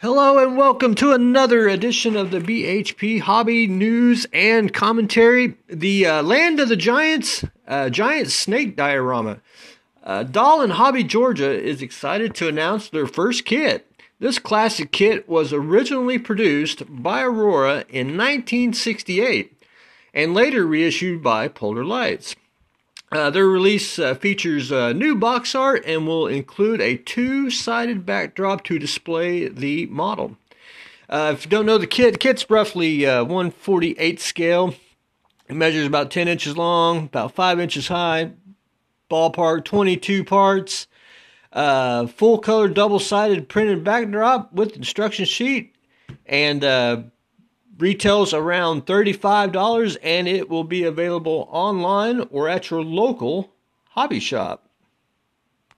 Hello and welcome to another edition of the BHP Hobby News and Commentary. The uh, Land of the Giants, uh, Giant Snake Diorama. Uh, Doll and Hobby Georgia is excited to announce their first kit. This classic kit was originally produced by Aurora in 1968 and later reissued by Polar Lights. Uh, their release uh, features uh, new box art and will include a two sided backdrop to display the model. Uh, if you don't know the kit, the kit's roughly uh, 148 scale. It measures about 10 inches long, about 5 inches high, ballpark 22 parts. Uh, full color double sided printed backdrop with instruction sheet and retails around $35 and it will be available online or at your local hobby shop.